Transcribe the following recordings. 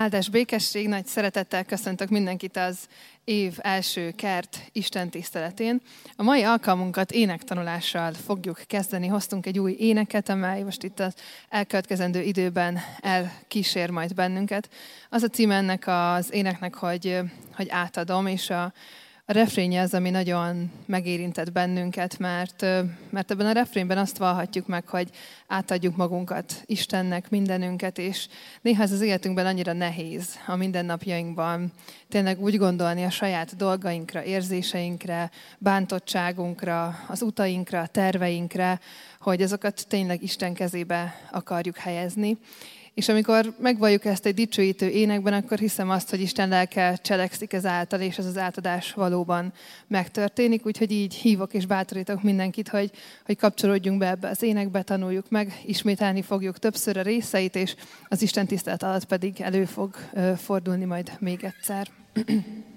Áldás békesség, nagy szeretettel köszöntök mindenkit az év első kert Isten tiszteletén. A mai alkalmunkat énektanulással fogjuk kezdeni. Hoztunk egy új éneket, amely most itt az elkövetkezendő időben elkísér majd bennünket. Az a cím ennek az éneknek, hogy, hogy átadom, és a, a refrénye az, ami nagyon megérintett bennünket, mert, mert ebben a refrénben azt vallhatjuk meg, hogy átadjuk magunkat Istennek, mindenünket, és néha ez az életünkben annyira nehéz a mindennapjainkban tényleg úgy gondolni a saját dolgainkra, érzéseinkre, bántottságunkra, az utainkra, terveinkre, hogy azokat tényleg Isten kezébe akarjuk helyezni. És amikor megvalljuk ezt egy dicsőítő énekben, akkor hiszem azt, hogy Isten lelke cselekszik ezáltal, és ez az átadás valóban megtörténik. Úgyhogy így hívok és bátorítok mindenkit, hogy, hogy kapcsolódjunk be ebbe az énekbe, tanuljuk meg, ismételni fogjuk többször a részeit, és az Isten tisztelet alatt pedig elő fog fordulni majd még egyszer.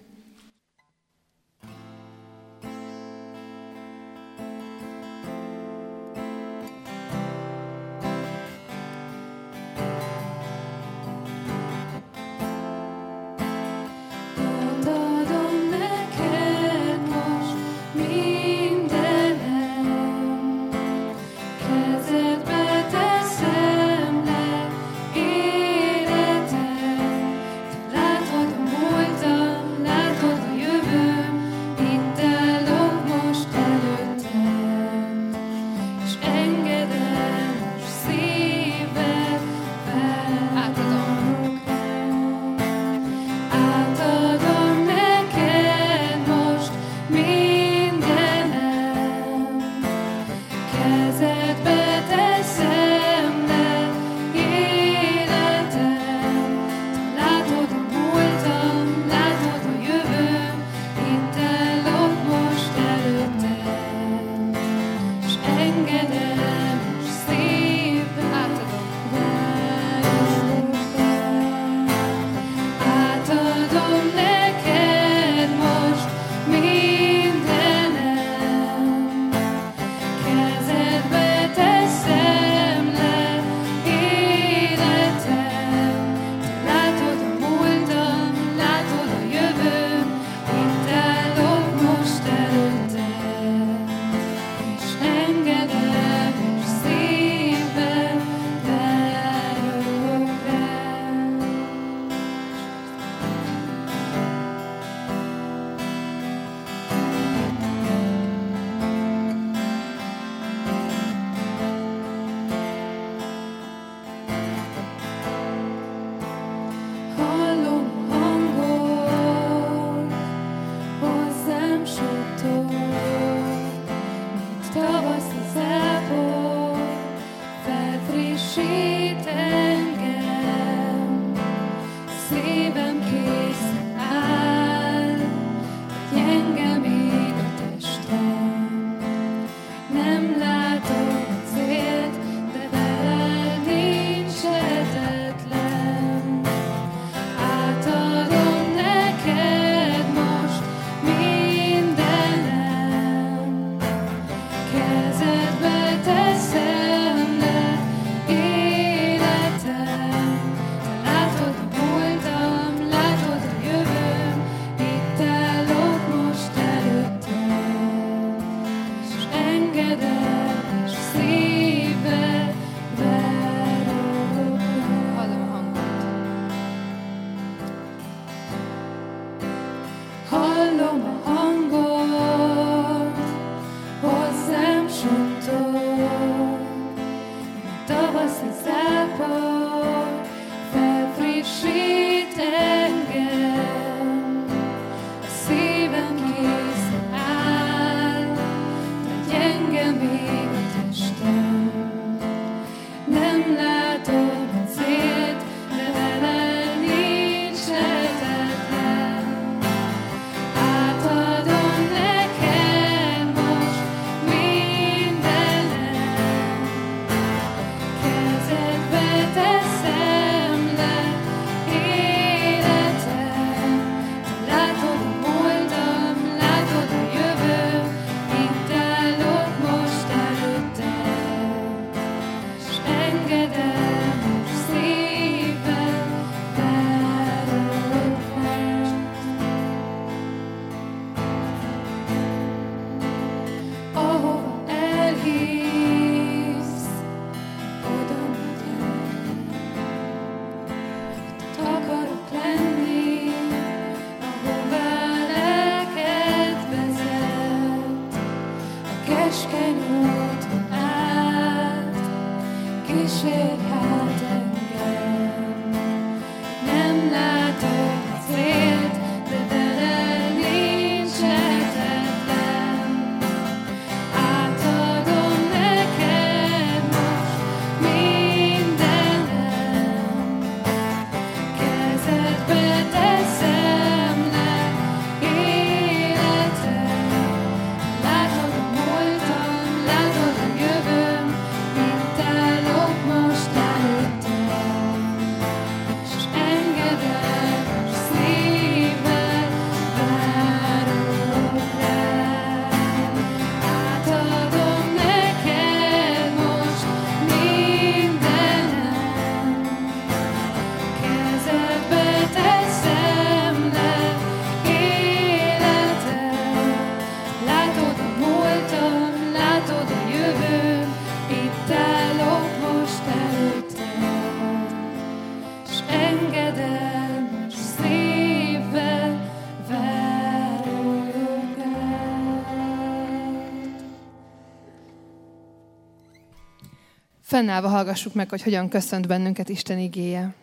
Fennállva hallgassuk meg, hogy hogyan köszönt bennünket Isten igéje.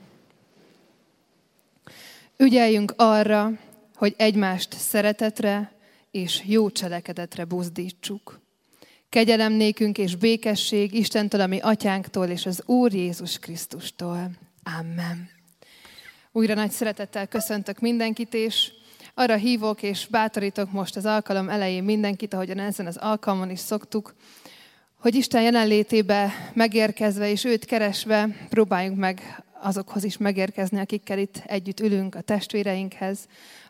Ügyeljünk arra, hogy egymást szeretetre és jó cselekedetre buzdítsuk. Kegyelem nékünk és békesség Istentől, ami atyánktól és az Úr Jézus Krisztustól. Amen. Újra nagy szeretettel köszöntök mindenkit, és arra hívok és bátorítok most az alkalom elején mindenkit, ahogyan ezen az alkalmon is szoktuk, hogy Isten jelenlétébe megérkezve és őt keresve próbáljunk meg azokhoz is megérkezni, akikkel itt együtt ülünk, a testvéreinkhez,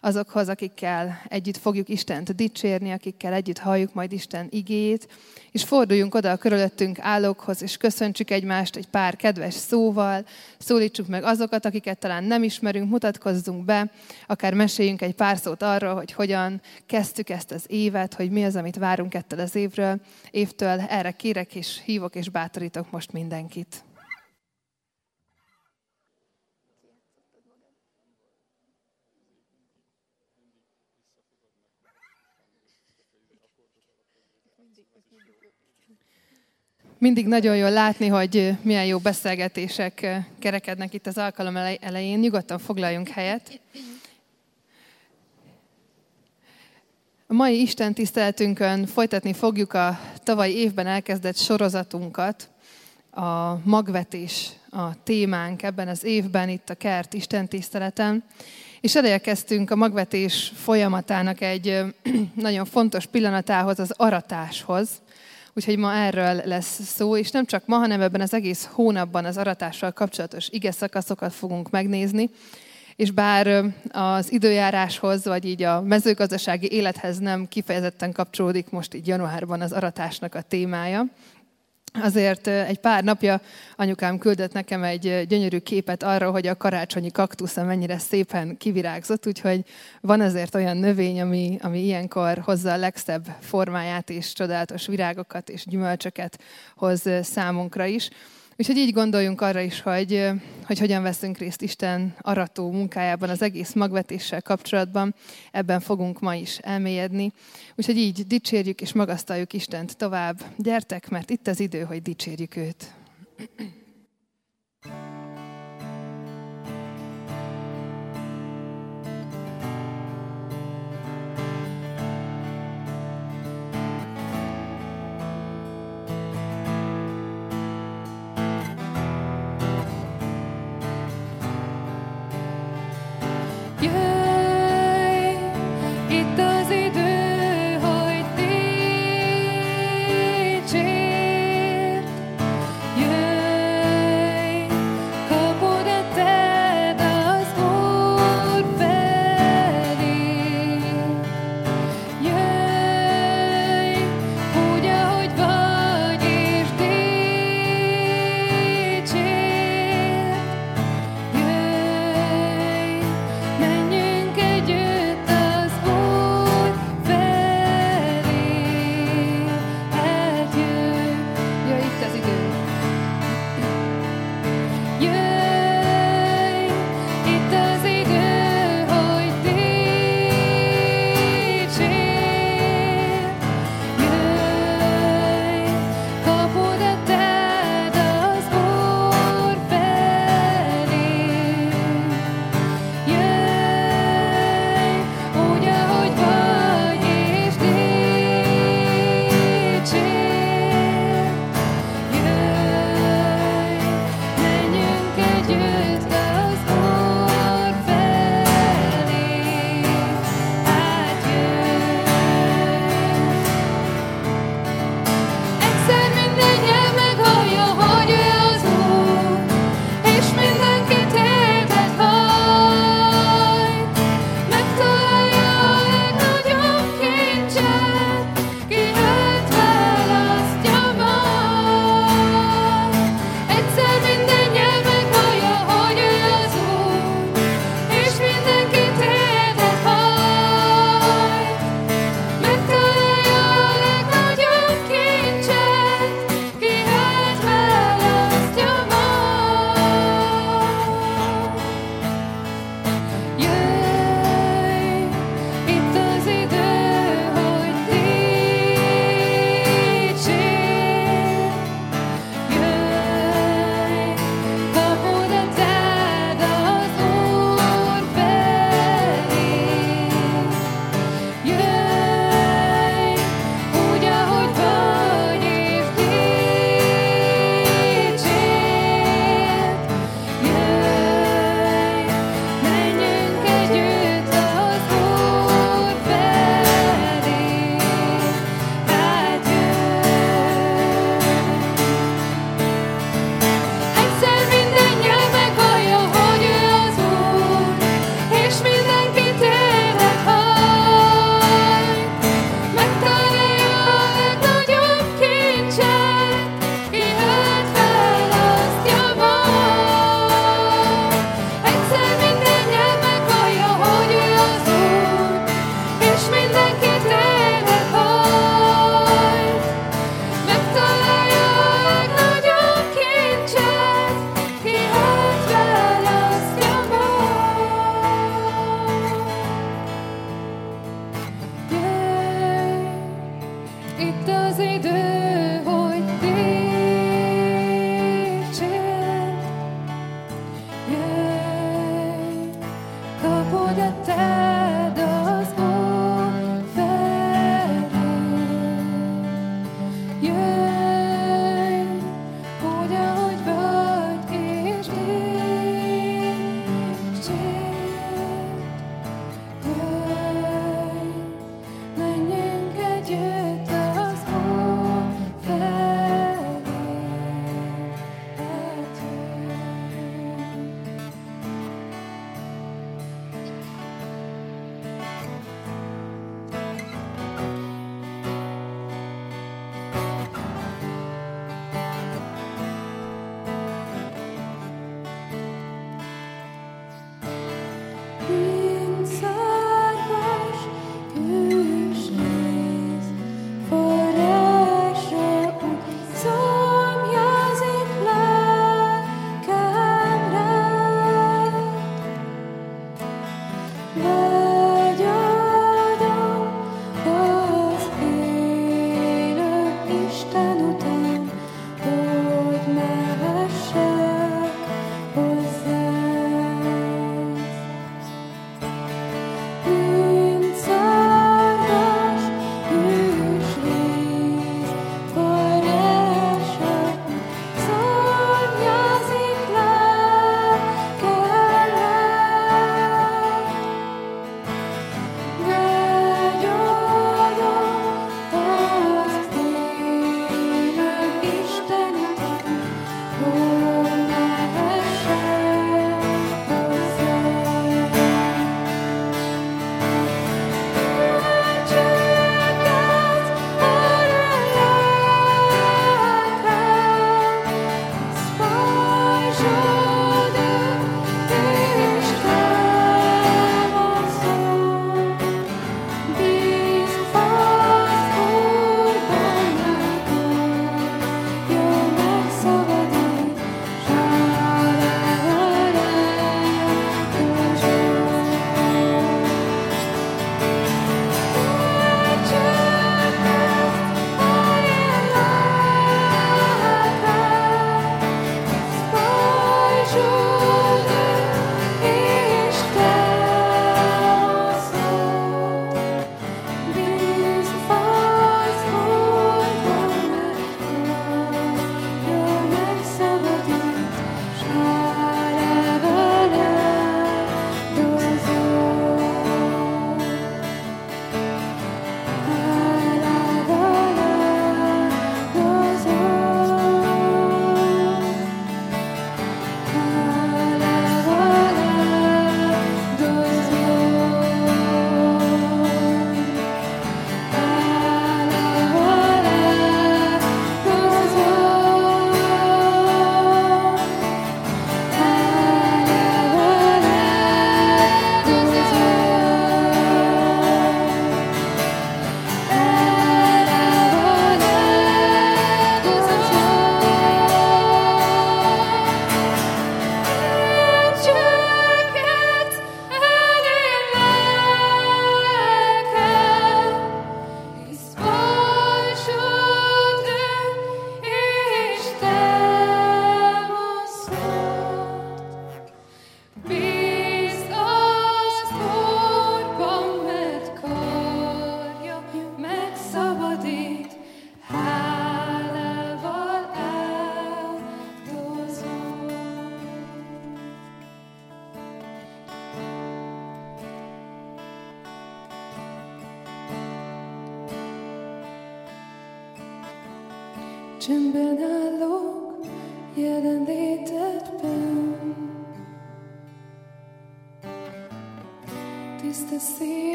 azokhoz, akikkel együtt fogjuk Istent dicsérni, akikkel együtt halljuk majd Isten igéjét, és forduljunk oda a körülöttünk állókhoz, és köszöntsük egymást egy pár kedves szóval, szólítsuk meg azokat, akiket talán nem ismerünk, mutatkozzunk be, akár meséljünk egy pár szót arról, hogy hogyan kezdtük ezt az évet, hogy mi az, amit várunk ettől az évről, évtől. Erre kérek és hívok és bátorítok most mindenkit. Mindig nagyon jól látni, hogy milyen jó beszélgetések kerekednek itt az alkalom elején. Nyugodtan foglaljunk helyet. A mai Isten tiszteletünkön folytatni fogjuk a tavalyi évben elkezdett sorozatunkat. A magvetés a témánk ebben az évben, itt a kert Isten tiszteleten. És elérkeztünk a magvetés folyamatának egy nagyon fontos pillanatához, az aratáshoz. Úgyhogy ma erről lesz szó, és nem csak ma, hanem ebben az egész hónapban az aratással kapcsolatos ige szakaszokat fogunk megnézni. És bár az időjáráshoz, vagy így a mezőgazdasági élethez nem kifejezetten kapcsolódik most így januárban az aratásnak a témája, Azért egy pár napja anyukám küldött nekem egy gyönyörű képet arra, hogy a karácsonyi kaktusza mennyire szépen kivirágzott, úgyhogy van azért olyan növény, ami, ami ilyenkor hozza a legszebb formáját és csodálatos virágokat és gyümölcsöket hoz számunkra is. Úgyhogy így gondoljunk arra is, hogy, hogy hogyan veszünk részt Isten arató munkájában, az egész magvetéssel kapcsolatban. Ebben fogunk ma is elmélyedni. Úgyhogy így dicsérjük és magasztaljuk Istent tovább. Gyertek, mert itt az idő, hogy dicsérjük őt.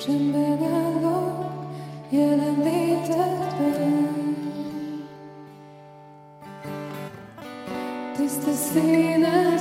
Csendben állok, tered várom szőt.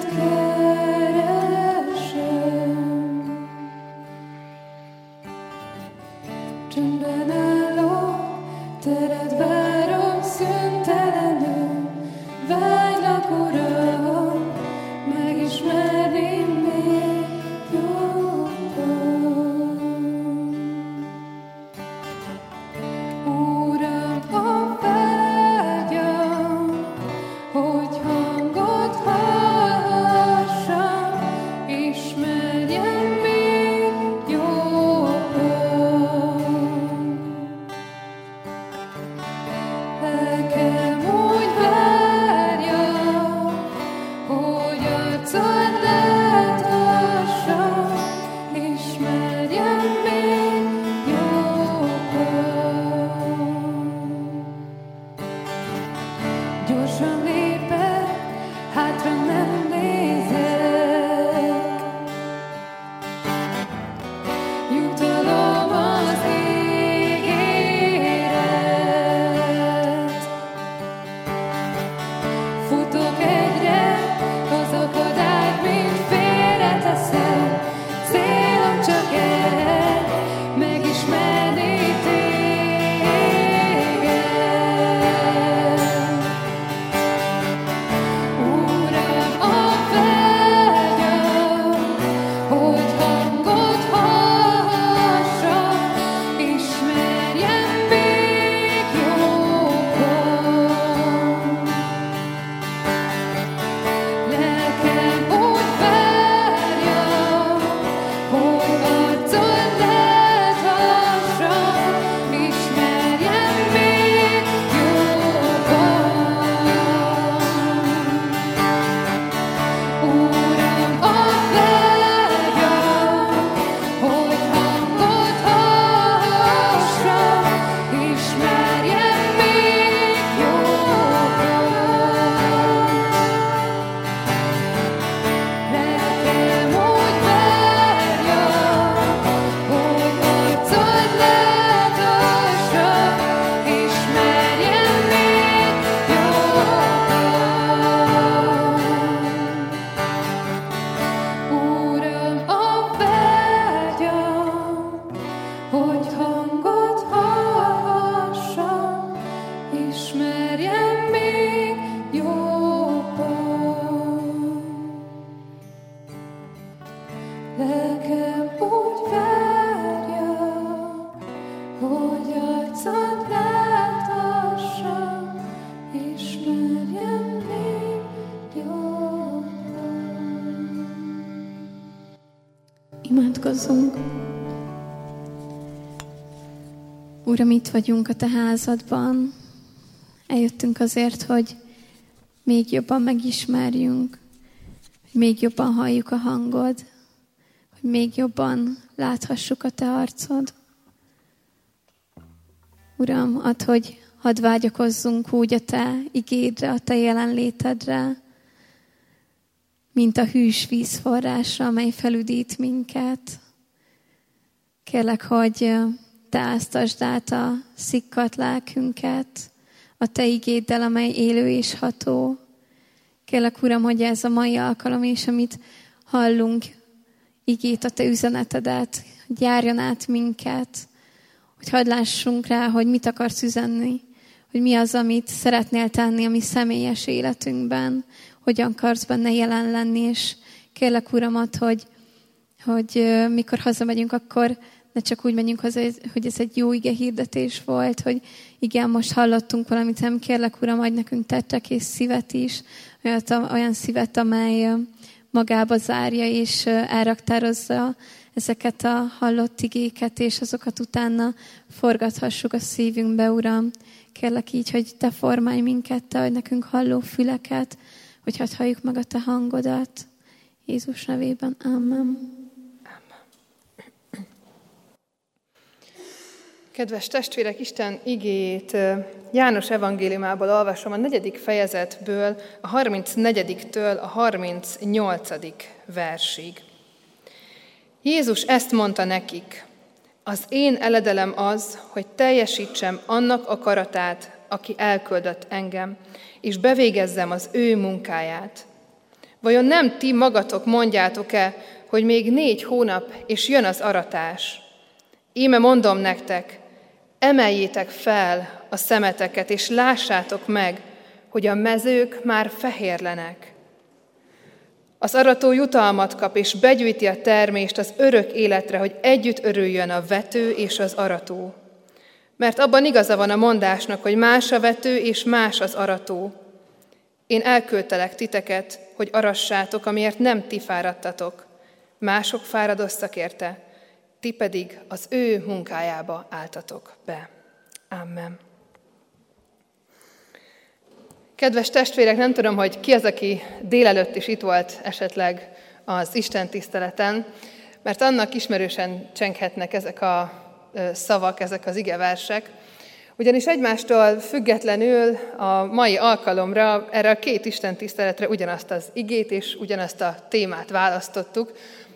Vagyunk a Te házadban. Eljöttünk azért, hogy még jobban megismerjünk, hogy még jobban halljuk a hangod, hogy még jobban láthassuk a Te arcod. Uram, ad, hogy hadd vágyakozzunk úgy a Te igédre, a Te jelenlétedre, mint a hűs vízforrásra, amely felüdít minket. Kérlek, hogy te áztasd át a szikkat lelkünket, a te igéddel, amely élő és ható. Kérlek, Uram, hogy ez a mai alkalom, és amit hallunk, igét a te üzenetedet, hogy járjon át minket, hogy hadd lássunk rá, hogy mit akarsz üzenni, hogy mi az, amit szeretnél tenni a mi személyes életünkben, hogyan akarsz benne jelen lenni, és kérlek Uramat, hogy, hogy mikor hazamegyünk, akkor ne csak úgy menjünk haza, hogy ez egy jó ige hirdetés volt, hogy igen, most hallottunk valamit, nem kérlek Uram, adj nekünk tettek és szívet is, olyan, olyan szívet, amely magába zárja és elraktározza ezeket a hallott igéket, és azokat utána forgathassuk a szívünkbe, Uram. Kérlek így, hogy Te formálj minket, Te adj nekünk halló füleket, hogy hadd halljuk meg a Te hangodat. Jézus nevében. Amen. Kedves testvérek, Isten igéjét János evangéliumából olvasom a negyedik fejezetből, a 34-től a 38. versig. Jézus ezt mondta nekik, az én eledelem az, hogy teljesítsem annak akaratát, aki elküldött engem, és bevégezzem az ő munkáját. Vajon nem ti magatok mondjátok-e, hogy még négy hónap, és jön az aratás? Íme mondom nektek, emeljétek fel a szemeteket, és lássátok meg, hogy a mezők már fehérlenek. Az arató jutalmat kap, és begyűjti a termést az örök életre, hogy együtt örüljön a vető és az arató. Mert abban igaza van a mondásnak, hogy más a vető és más az arató. Én elküldtelek titeket, hogy arassátok, amiért nem ti fáradtatok. Mások fáradoztak érte, ti pedig az ő munkájába álltatok be. Amen. Kedves testvérek, nem tudom, hogy ki az, aki délelőtt is itt volt esetleg az Isten tiszteleten, mert annak ismerősen csenghetnek ezek a szavak, ezek az igeversek, ugyanis egymástól függetlenül a mai alkalomra erre a két Isten tiszteletre ugyanazt az igét és ugyanazt a témát választottuk,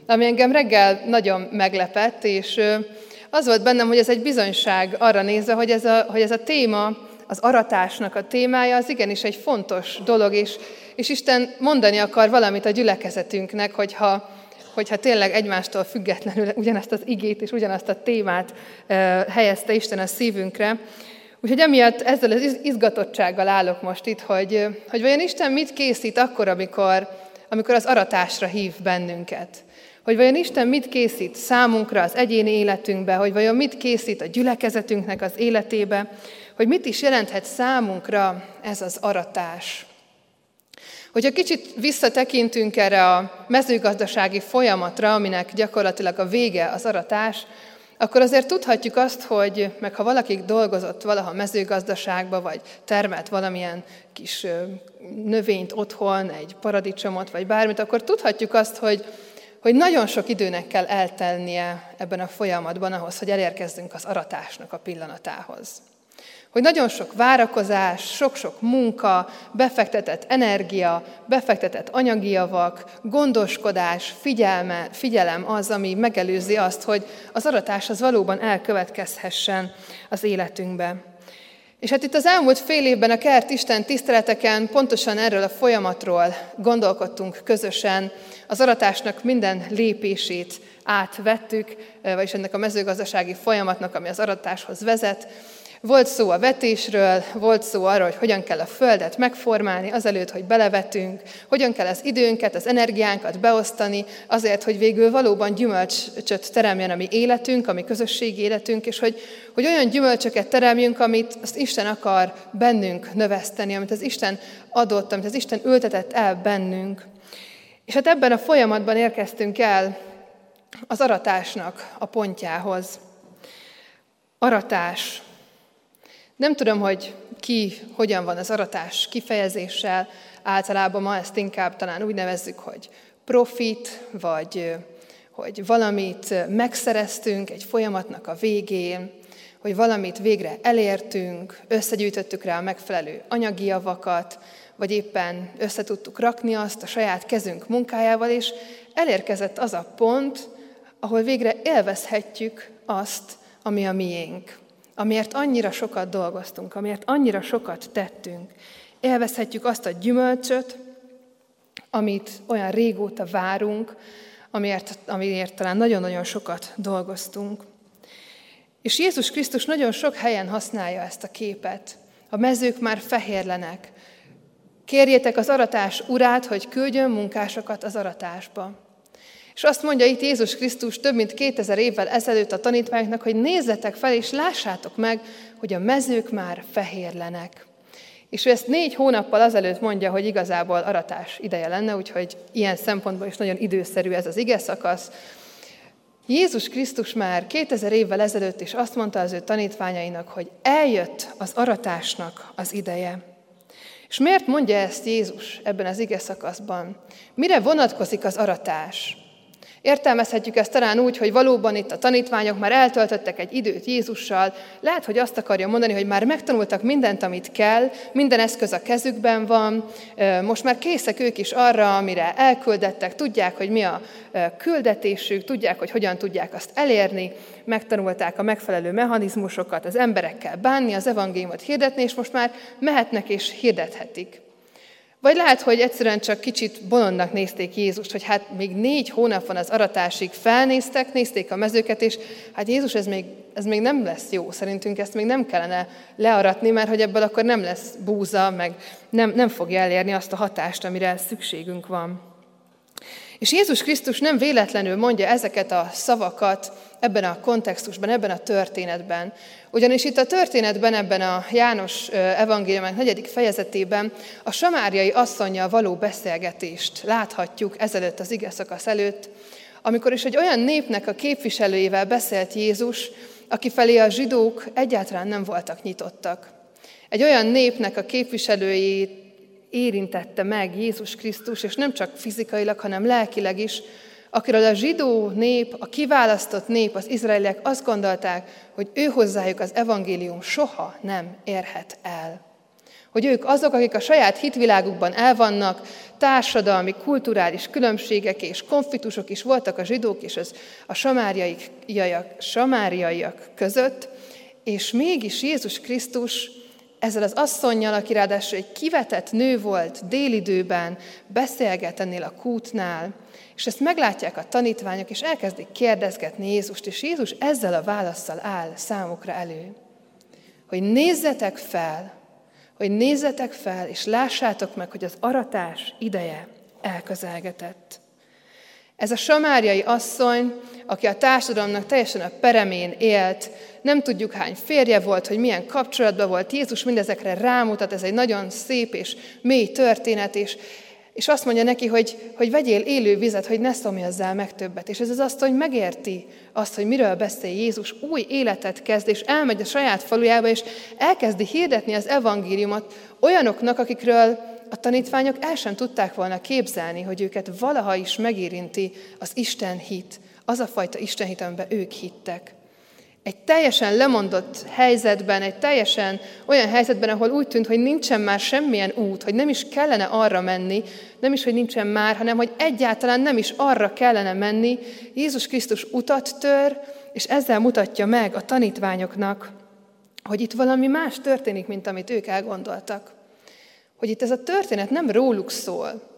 ami engem reggel nagyon meglepett, és az volt bennem, hogy ez egy bizonyság arra nézve, hogy ez a, hogy ez a téma, az aratásnak a témája, az igenis egy fontos dolog, és, és Isten mondani akar valamit a gyülekezetünknek, hogyha, hogyha tényleg egymástól függetlenül ugyanazt az igét és ugyanazt a témát helyezte Isten a szívünkre. Úgyhogy emiatt ezzel az izgatottsággal állok most itt, hogy, hogy vajon Isten mit készít akkor, amikor, amikor az aratásra hív bennünket. Hogy vajon Isten mit készít számunkra az egyéni életünkbe, hogy vajon mit készít a gyülekezetünknek az életébe, hogy mit is jelenthet számunkra ez az aratás. Hogyha kicsit visszatekintünk erre a mezőgazdasági folyamatra, aminek gyakorlatilag a vége az aratás, akkor azért tudhatjuk azt, hogy meg ha valaki dolgozott valaha mezőgazdaságba, vagy termelt valamilyen kis növényt otthon, egy paradicsomot, vagy bármit, akkor tudhatjuk azt, hogy, hogy nagyon sok időnek kell eltelnie ebben a folyamatban ahhoz, hogy elérkezzünk az aratásnak a pillanatához. Hogy nagyon sok várakozás, sok-sok munka, befektetett energia, befektetett anyagi javak, gondoskodás, figyelme, figyelem az, ami megelőzi azt, hogy az aratás az valóban elkövetkezhessen az életünkbe. És hát itt az elmúlt fél évben a Kert Isten tiszteleteken pontosan erről a folyamatról gondolkodtunk közösen. Az aratásnak minden lépését átvettük, vagyis ennek a mezőgazdasági folyamatnak, ami az aratáshoz vezet. Volt szó a vetésről, volt szó arról, hogy hogyan kell a földet megformálni, azelőtt, hogy belevetünk, hogyan kell az időnket, az energiánkat beosztani, azért, hogy végül valóban gyümölcsöt teremjen a mi életünk, a mi közösségi életünk, és hogy, hogy olyan gyümölcsöket teremjünk, amit az Isten akar bennünk növeszteni, amit az Isten adott, amit az Isten ültetett el bennünk. És hát ebben a folyamatban érkeztünk el az aratásnak a pontjához. Aratás. Nem tudom, hogy ki hogyan van az aratás kifejezéssel, általában ma ezt inkább talán úgy nevezzük, hogy profit, vagy hogy valamit megszereztünk egy folyamatnak a végén, hogy valamit végre elértünk, összegyűjtöttük rá a megfelelő anyagi javakat, vagy éppen összetudtuk rakni azt a saját kezünk munkájával, és elérkezett az a pont, ahol végre élvezhetjük azt, ami a miénk amiért annyira sokat dolgoztunk, amiért annyira sokat tettünk. Élvezhetjük azt a gyümölcsöt, amit olyan régóta várunk, amiért, amiért talán nagyon-nagyon sokat dolgoztunk. És Jézus Krisztus nagyon sok helyen használja ezt a képet. A mezők már fehérlenek. Kérjétek az aratás urát, hogy küldjön munkásokat az aratásba. És azt mondja itt Jézus Krisztus több mint 2000 évvel ezelőtt a tanítványoknak, hogy nézzetek fel, és lássátok meg, hogy a mezők már fehérlenek. És ő ezt négy hónappal azelőtt mondja, hogy igazából aratás ideje lenne, úgyhogy ilyen szempontból is nagyon időszerű ez az ige szakasz. Jézus Krisztus már 2000 évvel ezelőtt is azt mondta az ő tanítványainak, hogy eljött az aratásnak az ideje. És miért mondja ezt Jézus ebben az ige szakaszban? Mire vonatkozik az aratás? Értelmezhetjük ezt talán úgy, hogy valóban itt a tanítványok már eltöltöttek egy időt Jézussal, lehet, hogy azt akarja mondani, hogy már megtanultak mindent, amit kell, minden eszköz a kezükben van, most már készek ők is arra, amire elküldettek, tudják, hogy mi a küldetésük, tudják, hogy hogyan tudják azt elérni, megtanulták a megfelelő mechanizmusokat, az emberekkel bánni, az evangéliumot hirdetni, és most már mehetnek és hirdethetik. Vagy lehet, hogy egyszerűen csak kicsit bolondnak nézték Jézust, hogy hát még négy hónap van az aratásig, felnéztek, nézték a mezőket, és hát Jézus, ez még, ez még nem lesz jó, szerintünk ezt még nem kellene learatni, mert hogy ebből akkor nem lesz búza, meg nem, nem fogja elérni azt a hatást, amire szükségünk van. És Jézus Krisztus nem véletlenül mondja ezeket a szavakat ebben a kontextusban, ebben a történetben. Ugyanis itt a történetben, ebben a János evangéliumának negyedik fejezetében a samáriai asszonyjal való beszélgetést láthatjuk ezelőtt az ige szakasz előtt, amikor is egy olyan népnek a képviselőjével beszélt Jézus, aki felé a zsidók egyáltalán nem voltak nyitottak. Egy olyan népnek a képviselői érintette meg Jézus Krisztus, és nem csak fizikailag, hanem lelkileg is, akiről a zsidó nép, a kiválasztott nép, az izraeliek azt gondolták, hogy ő hozzájuk az evangélium soha nem érhet el. Hogy ők azok, akik a saját hitvilágukban elvannak, társadalmi, kulturális különbségek és konfliktusok is voltak a zsidók és az, a samáriaiak, samáriaiak között, és mégis Jézus Krisztus ezzel az asszonynal, aki ráadásul egy kivetett nő volt délidőben, beszélget ennél a kútnál, és ezt meglátják a tanítványok, és elkezdik kérdezgetni Jézust, és Jézus ezzel a válaszsal áll számukra elő. Hogy nézzetek fel, hogy nézzetek fel, és lássátok meg, hogy az aratás ideje elközelgetett. Ez a samáriai asszony, aki a társadalomnak teljesen a peremén élt, nem tudjuk hány férje volt, hogy milyen kapcsolatban volt. Jézus mindezekre rámutat, ez egy nagyon szép és mély történet, és, és azt mondja neki, hogy, hogy vegyél élő vizet, hogy ne szomjazzál meg többet. És ez az azt, hogy megérti azt, hogy miről beszél Jézus, új életet kezd, és elmegy a saját falujába, és elkezdi hirdetni az evangéliumot olyanoknak, akikről a tanítványok el sem tudták volna képzelni, hogy őket valaha is megérinti az Isten hit, az a fajta Isten hit, amiben ők hittek. Egy teljesen lemondott helyzetben, egy teljesen olyan helyzetben, ahol úgy tűnt, hogy nincsen már semmilyen út, hogy nem is kellene arra menni, nem is, hogy nincsen már, hanem hogy egyáltalán nem is arra kellene menni, Jézus Krisztus utat tör, és ezzel mutatja meg a tanítványoknak, hogy itt valami más történik, mint amit ők elgondoltak. Hogy itt ez a történet nem róluk szól,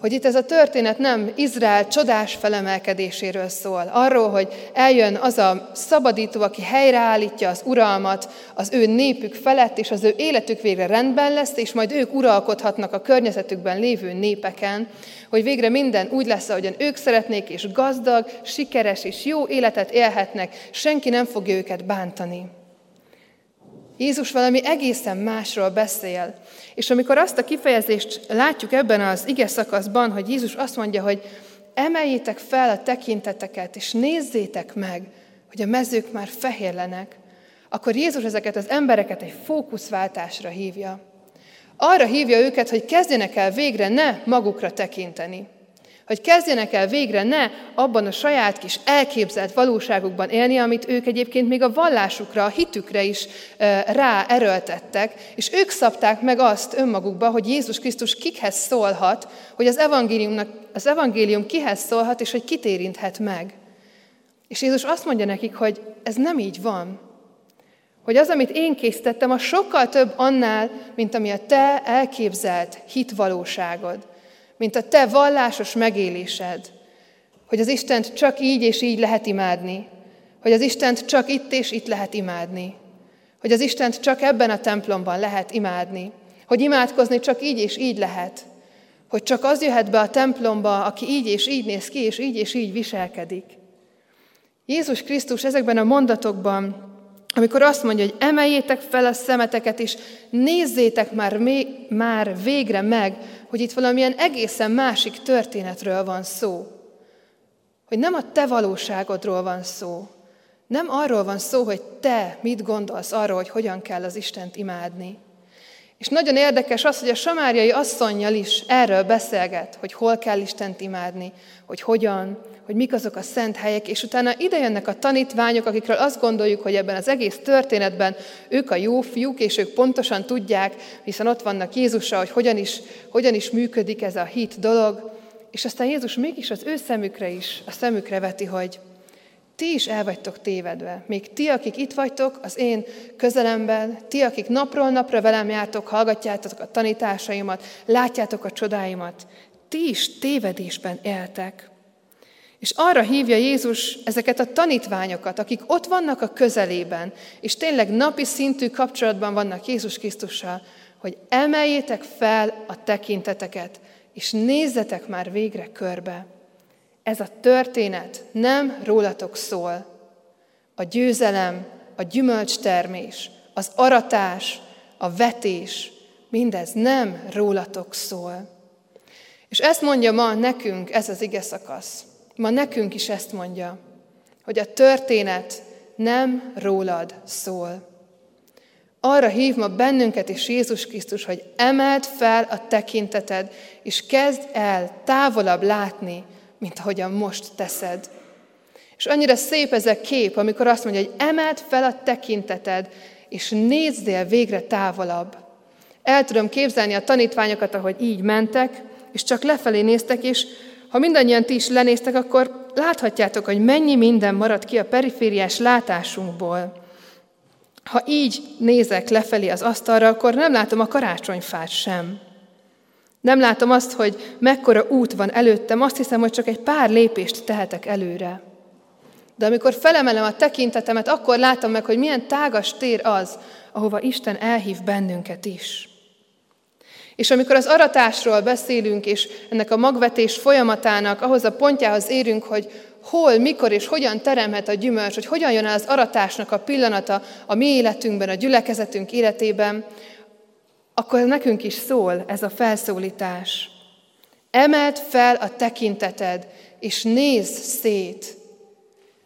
hogy itt ez a történet nem Izrael csodás felemelkedéséről szól, arról, hogy eljön az a szabadító, aki helyreállítja az uralmat az ő népük felett, és az ő életük végre rendben lesz, és majd ők uralkodhatnak a környezetükben lévő népeken, hogy végre minden úgy lesz, ahogyan ők szeretnék, és gazdag, sikeres és jó életet élhetnek, senki nem fogja őket bántani. Jézus valami egészen másról beszél. És amikor azt a kifejezést látjuk ebben az ige szakaszban, hogy Jézus azt mondja, hogy emeljétek fel a tekinteteket, és nézzétek meg, hogy a mezők már fehérlenek, akkor Jézus ezeket az embereket egy fókuszváltásra hívja. Arra hívja őket, hogy kezdjenek el végre ne magukra tekinteni, hogy kezdjenek el végre ne abban a saját kis elképzelt valóságukban élni, amit ők egyébként még a vallásukra, a hitükre is rá erőltettek, és ők szabták meg azt önmagukba, hogy Jézus Krisztus kikhez szólhat, hogy az, evangéliumnak, az evangélium kihez szólhat, és hogy kit érinthet meg. És Jézus azt mondja nekik, hogy ez nem így van. Hogy az, amit én készítettem, a sokkal több annál, mint ami a te elképzelt hitvalóságod mint a te vallásos megélésed, hogy az Istent csak így és így lehet imádni, hogy az Istent csak itt és itt lehet imádni, hogy az Istent csak ebben a templomban lehet imádni, hogy imádkozni csak így és így lehet, hogy csak az jöhet be a templomba, aki így és így néz ki, és így és így viselkedik. Jézus Krisztus ezekben a mondatokban, amikor azt mondja, hogy emeljétek fel a szemeteket, és nézzétek már, már végre meg, hogy itt valamilyen egészen másik történetről van szó. Hogy nem a te valóságodról van szó. Nem arról van szó, hogy te mit gondolsz arról, hogy hogyan kell az Istent imádni. És nagyon érdekes az, hogy a samáriai asszonynal is erről beszélget, hogy hol kell Istent imádni, hogy hogyan, hogy mik azok a szent helyek, és utána idejönnek a tanítványok, akikről azt gondoljuk, hogy ebben az egész történetben ők a jó fiúk, és ők pontosan tudják, hiszen ott vannak Jézussal, hogy hogyan is, hogyan is működik ez a hit dolog, és aztán Jézus mégis az ő szemükre is, a szemükre veti, hogy ti is el vagytok tévedve. Még ti, akik itt vagytok az én közelemben, ti, akik napról napra velem jártok, hallgatjátok a tanításaimat, látjátok a csodáimat, ti is tévedésben éltek. És arra hívja Jézus ezeket a tanítványokat, akik ott vannak a közelében, és tényleg napi szintű kapcsolatban vannak Jézus Krisztussal, hogy emeljétek fel a tekinteteket, és nézzetek már végre körbe. Ez a történet nem rólatok szól. A győzelem, a gyümölcstermés, az aratás, a vetés, mindez nem rólatok szól. És ezt mondja ma nekünk ez az ige szakasz. Ma nekünk is ezt mondja, hogy a történet nem rólad szól. Arra hív ma bennünket is Jézus Krisztus, hogy emeld fel a tekinteted, és kezd el távolabb látni, mint ahogyan most teszed. És annyira szép ez a kép, amikor azt mondja, hogy emeld fel a tekinteted, és nézzél végre távolabb. El tudom képzelni a tanítványokat, ahogy így mentek, és csak lefelé néztek, és ha mindannyian ti is lenéztek, akkor láthatjátok, hogy mennyi minden marad ki a perifériás látásunkból. Ha így nézek lefelé az asztalra, akkor nem látom a karácsonyfát sem. Nem látom azt, hogy mekkora út van előttem, azt hiszem, hogy csak egy pár lépést tehetek előre. De amikor felemelem a tekintetemet, akkor látom meg, hogy milyen tágas tér az, ahova Isten elhív bennünket is. És amikor az aratásról beszélünk, és ennek a magvetés folyamatának ahhoz a pontjához érünk, hogy hol, mikor és hogyan teremhet a gyümölcs, hogy hogyan jön el az aratásnak a pillanata a mi életünkben, a gyülekezetünk életében, akkor nekünk is szól ez a felszólítás. Emeld fel a tekinteted, és nézz szét.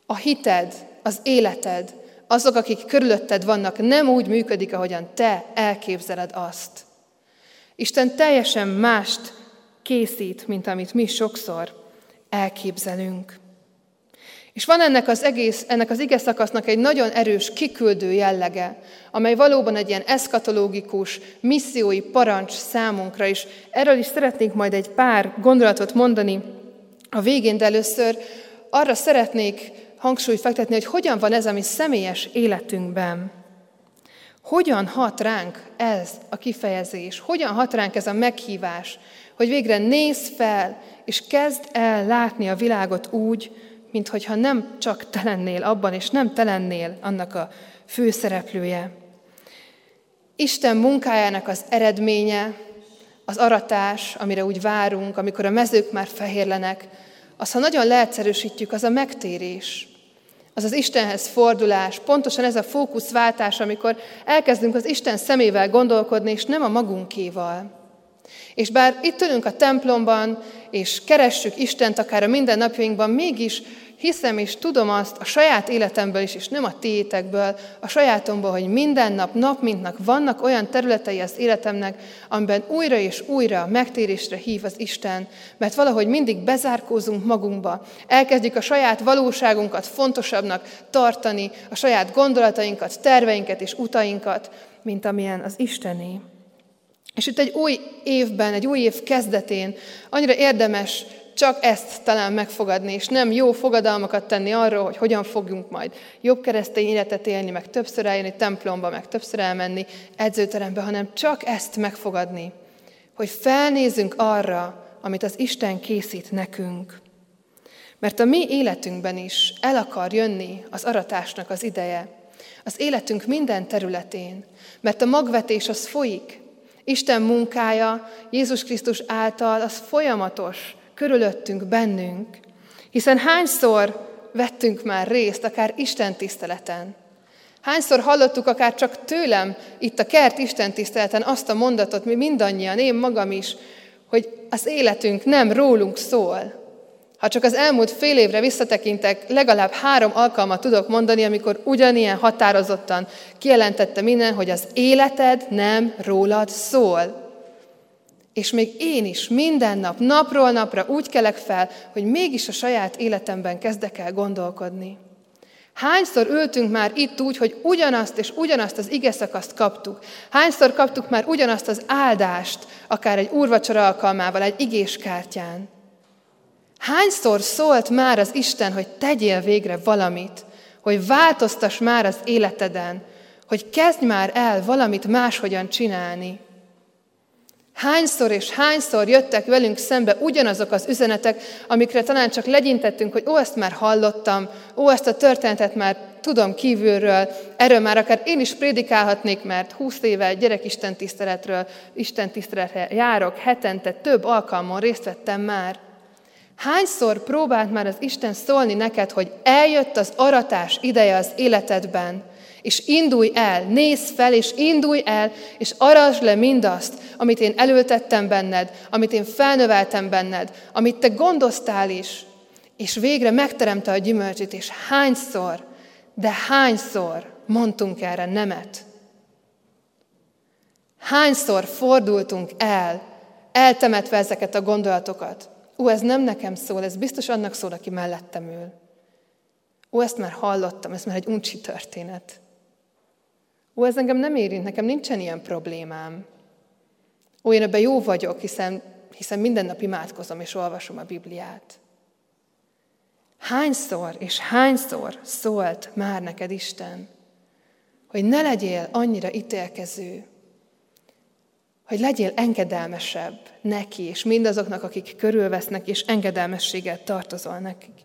A hited, az életed, azok, akik körülötted vannak, nem úgy működik, ahogyan te elképzeled azt. Isten teljesen mást készít, mint amit mi sokszor elképzelünk. És van ennek az egész, ennek az ige szakasznak egy nagyon erős kiküldő jellege, amely valóban egy ilyen eszkatológikus, missziói parancs számunkra is. Erről is szeretnék majd egy pár gondolatot mondani a végén, de először arra szeretnék hangsúlyt fektetni, hogy hogyan van ez a mi személyes életünkben. Hogyan hat ránk ez a kifejezés? Hogyan hat ránk ez a meghívás, hogy végre nézz fel, és kezd el látni a világot úgy, mintha nem csak te lennél abban, és nem te lennél annak a főszereplője. Isten munkájának az eredménye, az aratás, amire úgy várunk, amikor a mezők már fehérlenek, az, ha nagyon leegyszerűsítjük, az a megtérés, az az Istenhez fordulás, pontosan ez a fókuszváltás, amikor elkezdünk az Isten szemével gondolkodni, és nem a magunkéval. És bár itt ülünk a templomban, és keressük Istent akár a mindennapjainkban, mégis hiszem és tudom azt a saját életemből is, és nem a tiétekből, a sajátomból, hogy minden nap, nap mint nap vannak olyan területei az életemnek, amiben újra és újra megtérésre hív az Isten, mert valahogy mindig bezárkózunk magunkba, elkezdjük a saját valóságunkat fontosabbnak tartani, a saját gondolatainkat, terveinket és utainkat, mint amilyen az Istené. És itt egy új évben, egy új év kezdetén annyira érdemes csak ezt talán megfogadni, és nem jó fogadalmakat tenni arról, hogy hogyan fogjunk majd jobb keresztény életet élni, meg többször eljönni templomba, meg többször elmenni edzőterembe, hanem csak ezt megfogadni, hogy felnézzünk arra, amit az Isten készít nekünk. Mert a mi életünkben is el akar jönni az aratásnak az ideje. Az életünk minden területén. Mert a magvetés az folyik. Isten munkája Jézus Krisztus által az folyamatos, körülöttünk, bennünk. Hiszen hányszor vettünk már részt, akár Isten tiszteleten, Hányszor hallottuk akár csak tőlem itt a kert Isten tiszteleten azt a mondatot, mi mindannyian, én magam is, hogy az életünk nem rólunk szól. Ha csak az elmúlt fél évre visszatekintek, legalább három alkalmat tudok mondani, amikor ugyanilyen határozottan kijelentette minden, hogy az életed nem rólad szól. És még én is minden nap, napról napra úgy kelek fel, hogy mégis a saját életemben kezdek el gondolkodni. Hányszor ültünk már itt úgy, hogy ugyanazt és ugyanazt az ige szakaszt kaptuk? Hányszor kaptuk már ugyanazt az áldást, akár egy úrvacsora alkalmával, egy igéskártyán? Hányszor szólt már az Isten, hogy tegyél végre valamit, hogy változtass már az életeden, hogy kezdj már el valamit máshogyan csinálni? Hányszor és hányszor jöttek velünk szembe ugyanazok az üzenetek, amikre talán csak legyintettünk, hogy ó, ezt már hallottam, ó, ezt a történetet már tudom kívülről, erről már akár én is prédikálhatnék, mert 20 éve gyerekisten tiszteletről, Isten tiszteletre járok, hetente több alkalmon részt vettem már. Hányszor próbált már az Isten szólni neked, hogy eljött az aratás ideje az életedben, és indulj el, nézz fel, és indulj el, és arasd le mindazt, amit én előtettem benned, amit én felnöveltem benned, amit te gondoztál is, és végre megteremte a gyümölcsét, és hányszor, de hányszor mondtunk erre nemet? Hányszor fordultunk el, eltemetve ezeket a gondolatokat. Ó, ez nem nekem szól, ez biztos annak szól, aki mellettem ül. Ó, ezt már hallottam, ez már egy uncsi történet. Ó, ez engem nem érint, nekem nincsen ilyen problémám. Ó, én ebben jó vagyok, hiszen, hiszen minden nap imádkozom és olvasom a Bibliát. Hányszor és hányszor szólt már neked Isten, hogy ne legyél annyira ítélkező, hogy legyél engedelmesebb neki, és mindazoknak, akik körülvesznek, és engedelmességet tartozol nekik.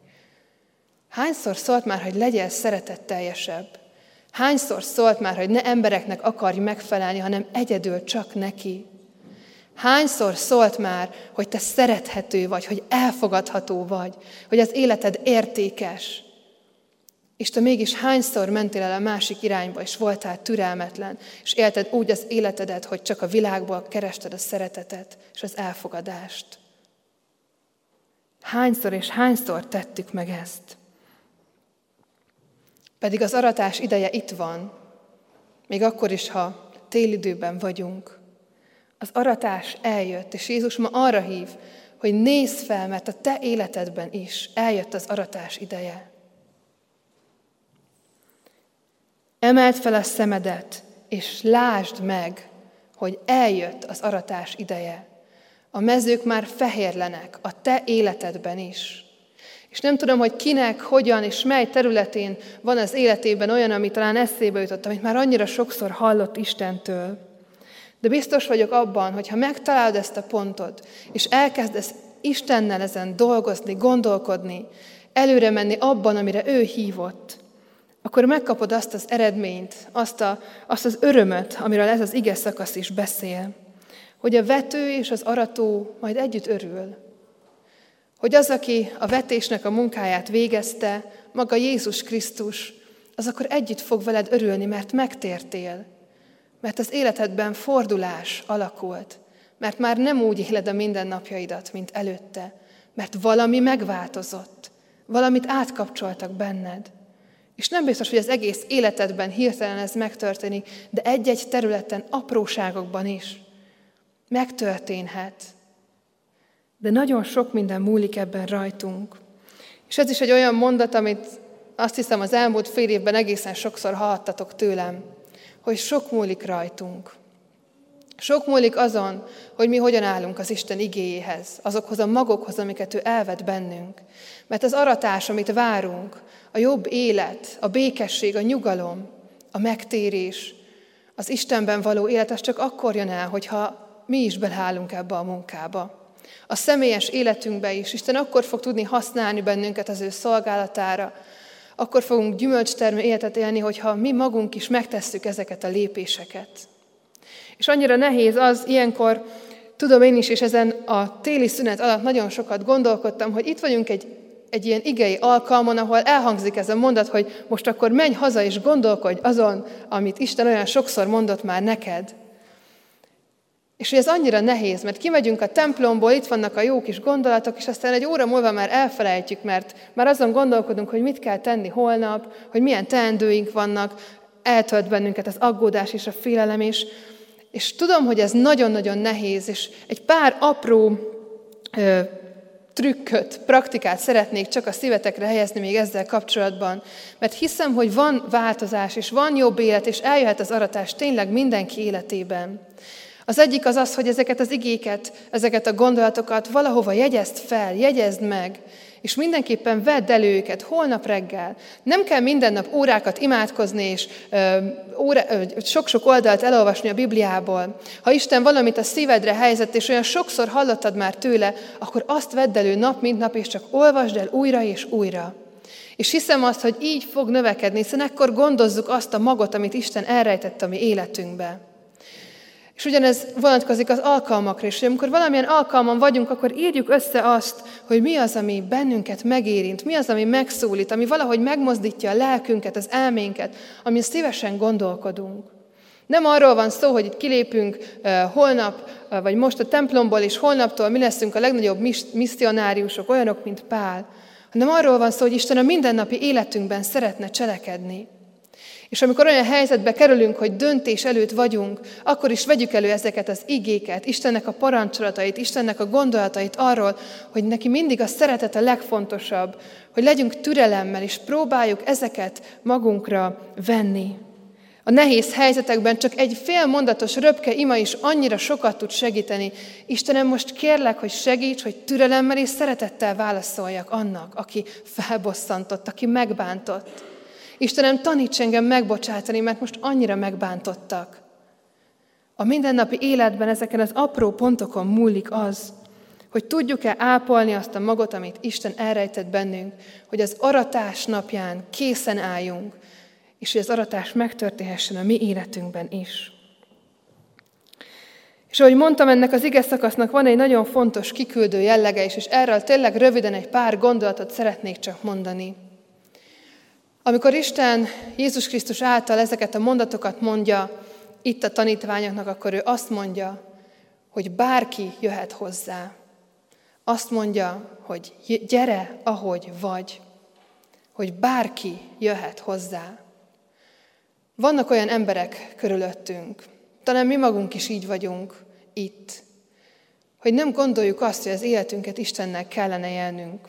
Hányszor szólt már, hogy legyél szeretetteljesebb? Hányszor szólt már, hogy ne embereknek akarj megfelelni, hanem egyedül csak neki? Hányszor szólt már, hogy te szerethető vagy, hogy elfogadható vagy, hogy az életed értékes, és te mégis hányszor mentél el a másik irányba, és voltál türelmetlen, és élted úgy az életedet, hogy csak a világból kerested a szeretetet és az elfogadást. Hányszor és hányszor tettük meg ezt? Pedig az aratás ideje itt van, még akkor is, ha télidőben vagyunk. Az aratás eljött, és Jézus ma arra hív, hogy nézz fel, mert a te életedben is eljött az aratás ideje. Emeld fel a szemedet, és lásd meg, hogy eljött az aratás ideje. A mezők már fehérlenek, a te életedben is. És nem tudom, hogy kinek, hogyan és mely területén van az életében olyan, ami talán eszébe jutott, amit már annyira sokszor hallott Istentől. De biztos vagyok abban, hogy ha megtalálod ezt a pontot, és elkezdesz Istennel ezen dolgozni, gondolkodni, előre menni abban, amire ő hívott, akkor megkapod azt az eredményt, azt, a, azt az örömöt, amiről ez az ige szakasz is beszél, hogy a vető és az arató majd együtt örül. Hogy az, aki a vetésnek a munkáját végezte, maga Jézus Krisztus, az akkor együtt fog veled örülni, mert megtértél, mert az életedben fordulás alakult, mert már nem úgy éled a mindennapjaidat, mint előtte, mert valami megváltozott, valamit átkapcsoltak benned. És nem biztos, hogy az egész életedben hirtelen ez megtörténik, de egy-egy területen, apróságokban is megtörténhet. De nagyon sok minden múlik ebben rajtunk. És ez is egy olyan mondat, amit azt hiszem az elmúlt fél évben egészen sokszor hallhattatok tőlem, hogy sok múlik rajtunk. Sok múlik azon, hogy mi hogyan állunk az Isten igéjéhez, azokhoz a magokhoz, amiket ő elvet bennünk. Mert az aratás, amit várunk, a jobb élet, a békesség, a nyugalom, a megtérés, az Istenben való élet, az csak akkor jön el, hogyha mi is beleállunk ebbe a munkába. A személyes életünkbe is. Isten akkor fog tudni használni bennünket az ő szolgálatára, akkor fogunk gyümölcstermő életet élni, hogyha mi magunk is megtesszük ezeket a lépéseket. És annyira nehéz az ilyenkor, tudom én is, és ezen a téli szünet alatt nagyon sokat gondolkodtam, hogy itt vagyunk egy, egy ilyen igei alkalmon, ahol elhangzik ez a mondat, hogy most akkor menj haza és gondolkodj azon, amit Isten olyan sokszor mondott már neked. És hogy ez annyira nehéz, mert kimegyünk a templomból, itt vannak a jó kis gondolatok, és aztán egy óra múlva már elfelejtjük, mert már azon gondolkodunk, hogy mit kell tenni holnap, hogy milyen teendőink vannak, eltölt bennünket az aggódás és a félelem is. És tudom, hogy ez nagyon-nagyon nehéz, és egy pár apró ö, trükköt, praktikát szeretnék csak a szívetekre helyezni még ezzel kapcsolatban, mert hiszem, hogy van változás, és van jobb élet, és eljöhet az aratás tényleg mindenki életében. Az egyik az az, hogy ezeket az igéket, ezeket a gondolatokat valahova jegyezd fel, jegyezd meg, és mindenképpen vedd elő őket holnap reggel. Nem kell minden nap órákat imádkozni, és sok-sok oldalt elolvasni a Bibliából. Ha Isten valamit a szívedre helyezett, és olyan sokszor hallottad már tőle, akkor azt vedd elő nap, mint nap, és csak olvasd el újra és újra. És hiszem azt, hogy így fog növekedni, hiszen ekkor gondozzuk azt a magot, amit Isten elrejtett a mi életünkbe. És ugyanez vonatkozik az alkalmakra is, hogy amikor valamilyen alkalman vagyunk, akkor írjuk össze azt, hogy mi az, ami bennünket megérint, mi az, ami megszólít, ami valahogy megmozdítja a lelkünket, az elménket, amin szívesen gondolkodunk. Nem arról van szó, hogy itt kilépünk holnap, vagy most a templomból, és holnaptól mi leszünk a legnagyobb misszionáriusok, olyanok, mint Pál, hanem arról van szó, hogy Isten a mindennapi életünkben szeretne cselekedni. És amikor olyan helyzetbe kerülünk, hogy döntés előtt vagyunk, akkor is vegyük elő ezeket az igéket, Istennek a parancsolatait, Istennek a gondolatait arról, hogy neki mindig a szeretet a legfontosabb, hogy legyünk türelemmel, és próbáljuk ezeket magunkra venni. A nehéz helyzetekben csak egy fél mondatos röpke ima is annyira sokat tud segíteni. Istenem, most kérlek, hogy segíts, hogy türelemmel és szeretettel válaszoljak annak, aki felbosszantott, aki megbántott. Istenem, taníts engem megbocsátani, mert most annyira megbántottak. A mindennapi életben ezeken az apró pontokon múlik az, hogy tudjuk-e ápolni azt a magot, amit Isten elrejtett bennünk, hogy az aratás napján készen álljunk, és hogy az aratás megtörténhessen a mi életünkben is. És ahogy mondtam, ennek az ige szakasznak van egy nagyon fontos kiküldő jellege is, és erről tényleg röviden egy pár gondolatot szeretnék csak mondani. Amikor Isten Jézus Krisztus által ezeket a mondatokat mondja itt a tanítványoknak, akkor ő azt mondja, hogy bárki jöhet hozzá. Azt mondja, hogy gyere, ahogy vagy. Hogy bárki jöhet hozzá. Vannak olyan emberek körülöttünk, talán mi magunk is így vagyunk itt, hogy nem gondoljuk azt, hogy az életünket Istennek kellene élnünk.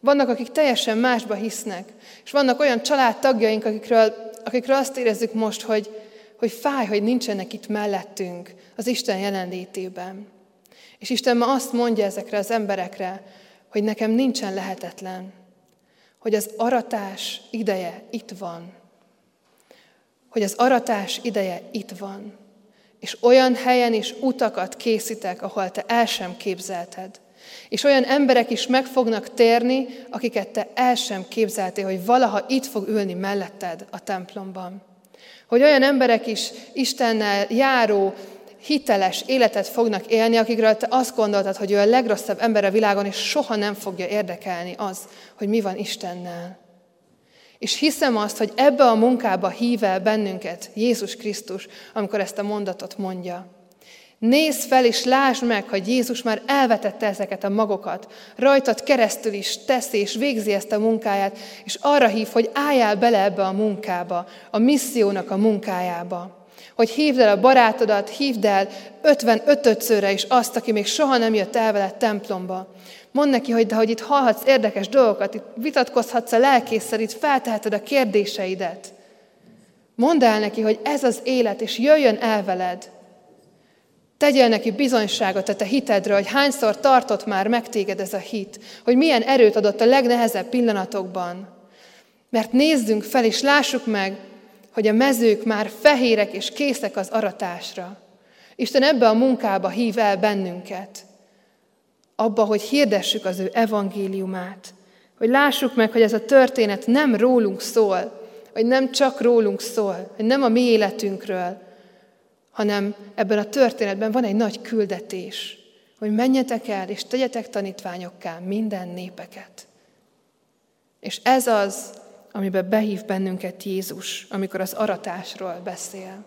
Vannak, akik teljesen másba hisznek, és vannak olyan családtagjaink, akikről, akikről azt érezzük most, hogy, hogy fáj, hogy nincsenek itt mellettünk az Isten jelenlétében. És Isten ma azt mondja ezekre az emberekre, hogy nekem nincsen lehetetlen, hogy az aratás ideje itt van. Hogy az aratás ideje itt van. És olyan helyen is utakat készítek, ahol te el sem képzelted. És olyan emberek is meg fognak térni, akiket te el sem képzeltél, hogy valaha itt fog ülni melletted a templomban. Hogy olyan emberek is Istennel járó, hiteles életet fognak élni, akikről te azt gondoltad, hogy ő a legrosszabb ember a világon, és soha nem fogja érdekelni az, hogy mi van Istennel. És hiszem azt, hogy ebbe a munkába hív el bennünket Jézus Krisztus, amikor ezt a mondatot mondja. Nézz fel és lásd meg, hogy Jézus már elvetette ezeket a magokat. Rajtad keresztül is teszi és végzi ezt a munkáját, és arra hív, hogy álljál bele ebbe a munkába, a missziónak a munkájába. Hogy hívd el a barátodat, hívd el 55-szörre is azt, aki még soha nem jött el veled templomba. Mondd neki, hogy de hogy itt hallhatsz érdekes dolgokat, itt vitatkozhatsz a lelkészszer, itt felteheted a kérdéseidet. Mondd el neki, hogy ez az élet, és jöjjön el veled. Tegyél neki bizonyságot a te hitedről, hogy hányszor tartott már meg téged ez a hit, hogy milyen erőt adott a legnehezebb pillanatokban. Mert nézzünk fel, és lássuk meg, hogy a mezők már fehérek és készek az aratásra. Isten ebbe a munkába hív el bennünket. Abba, hogy hirdessük az ő evangéliumát. Hogy lássuk meg, hogy ez a történet nem rólunk szól, hogy nem csak rólunk szól, hogy nem a mi életünkről, hanem ebben a történetben van egy nagy küldetés, hogy menjetek el, és tegyetek tanítványokká minden népeket. És ez az, amiben behív bennünket Jézus, amikor az aratásról beszél.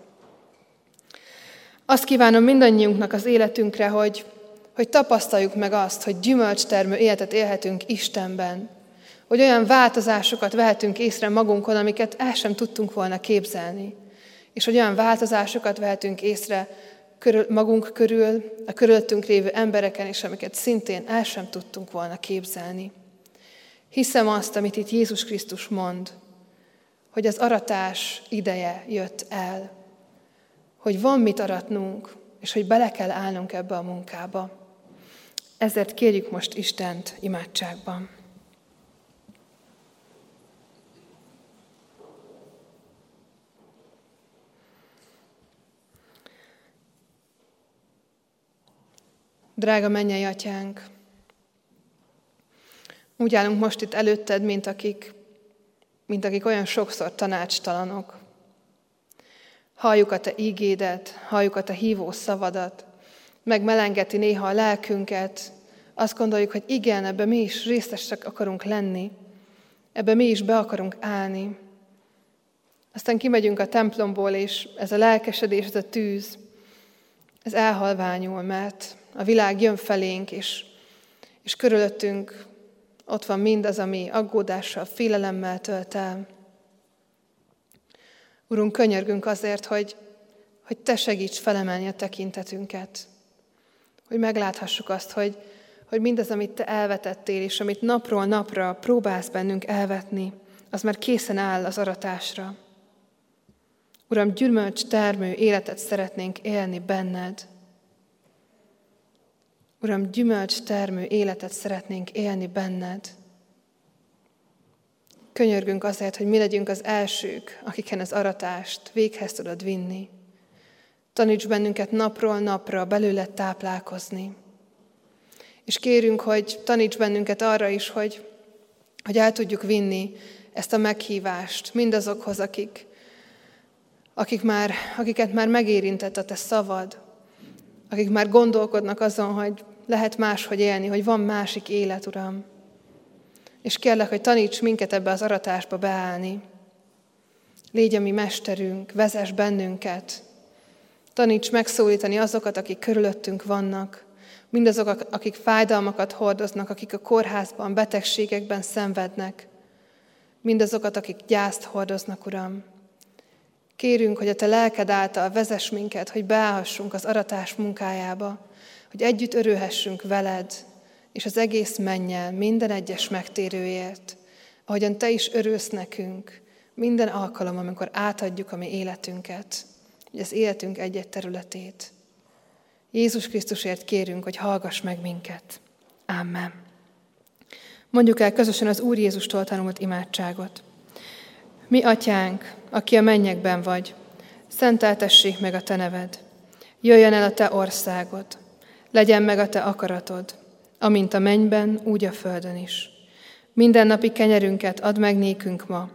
Azt kívánom mindannyiunknak az életünkre, hogy, hogy tapasztaljuk meg azt, hogy gyümölcstermő életet élhetünk Istenben, hogy olyan változásokat vehetünk észre magunkon, amiket el sem tudtunk volna képzelni és hogy olyan változásokat vehetünk észre körül, magunk körül, a körülöttünk lévő embereken is, amiket szintén el sem tudtunk volna képzelni. Hiszem azt, amit itt Jézus Krisztus mond, hogy az aratás ideje jött el, hogy van mit aratnunk, és hogy bele kell állnunk ebbe a munkába. Ezért kérjük most Istent imádságban. Drága mennyei atyánk, úgy állunk most itt előtted, mint akik, mint akik olyan sokszor tanácstalanok. Halljuk a te ígédet, halljuk a te hívó szavadat, megmelengeti néha a lelkünket, azt gondoljuk, hogy igen, ebbe mi is részesek akarunk lenni, ebbe mi is be akarunk állni. Aztán kimegyünk a templomból, és ez a lelkesedés, ez a tűz, ez elhalványul, mert a világ jön felénk, és, és körülöttünk ott van mindaz, ami aggódással, félelemmel tölt el. Urunk, könyörgünk azért, hogy, hogy Te segíts felemelni a tekintetünket, hogy megláthassuk azt, hogy, hogy mindaz, amit Te elvetettél, és amit napról napra próbálsz bennünk elvetni, az már készen áll az aratásra. Uram, gyümölcs termő életet szeretnénk élni benned. Uram, gyümölcs életet szeretnénk élni benned. Könyörgünk azért, hogy mi legyünk az elsők, akiken az aratást véghez tudod vinni. Taníts bennünket napról napra belőle táplálkozni. És kérünk, hogy taníts bennünket arra is, hogy, hogy el tudjuk vinni ezt a meghívást mindazokhoz, akik, akik már, akiket már megérintett a te szavad, akik már gondolkodnak azon, hogy lehet máshogy élni, hogy van másik élet, Uram. És kérlek, hogy taníts minket ebbe az aratásba beállni. Légy a mi mesterünk, vezess bennünket. Taníts megszólítani azokat, akik körülöttünk vannak, mindazok, akik fájdalmakat hordoznak, akik a kórházban, betegségekben szenvednek, mindazokat, akik gyászt hordoznak, Uram. Kérünk, hogy a Te lelked által vezess minket, hogy beállhassunk az aratás munkájába, hogy együtt örülhessünk veled, és az egész mennyel minden egyes megtérőért, ahogyan Te is örülsz nekünk minden alkalom, amikor átadjuk a mi életünket, az életünk egy-egy területét. Jézus Krisztusért kérünk, hogy hallgass meg minket. Amen. Mondjuk el közösen az Úr Jézustól tanult imádságot. Mi, atyánk, aki a mennyekben vagy, szenteltessék meg a te neved. Jöjjön el a te országod, legyen meg a te akaratod, amint a mennyben, úgy a földön is. Minden napi kenyerünket add meg nékünk ma,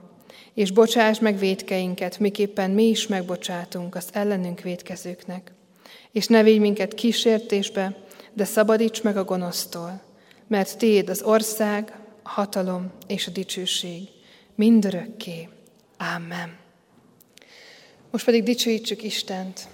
és bocsáss meg védkeinket, miképpen mi is megbocsátunk az ellenünk védkezőknek. És ne védj minket kísértésbe, de szabadíts meg a gonosztól, mert Téd az ország, a hatalom és a dicsőség mindörökké. Amen. Most pedig dicsőítsük Istent.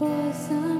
for some